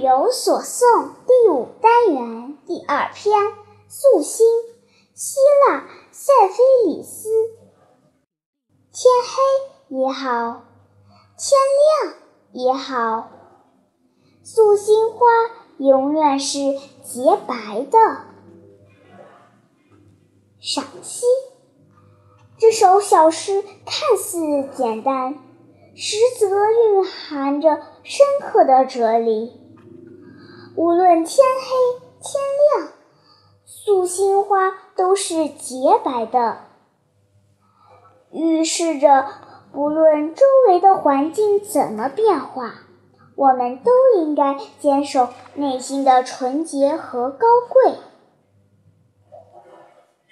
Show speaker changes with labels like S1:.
S1: 有所诵第五单元第二篇素心，希腊塞菲里斯。天黑也好，天亮也好，素心花永远是洁白的。赏析：这首小诗看似简单。实则蕴含着深刻的哲理。无论天黑天亮，素心花都是洁白的，预示着不论周围的环境怎么变化，我们都应该坚守内心的纯洁和高贵。